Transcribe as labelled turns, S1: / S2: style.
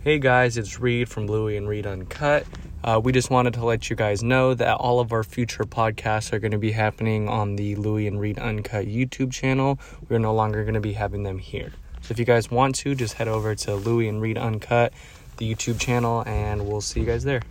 S1: Hey guys, it's Reed from Louie and Reed Uncut. Uh, we just wanted to let you guys know that all of our future podcasts are going to be happening on the Louie and Reed Uncut YouTube channel. We're no longer going to be having them here. So if you guys want to, just head over to Louie and Reed Uncut, the YouTube channel, and we'll see you guys there.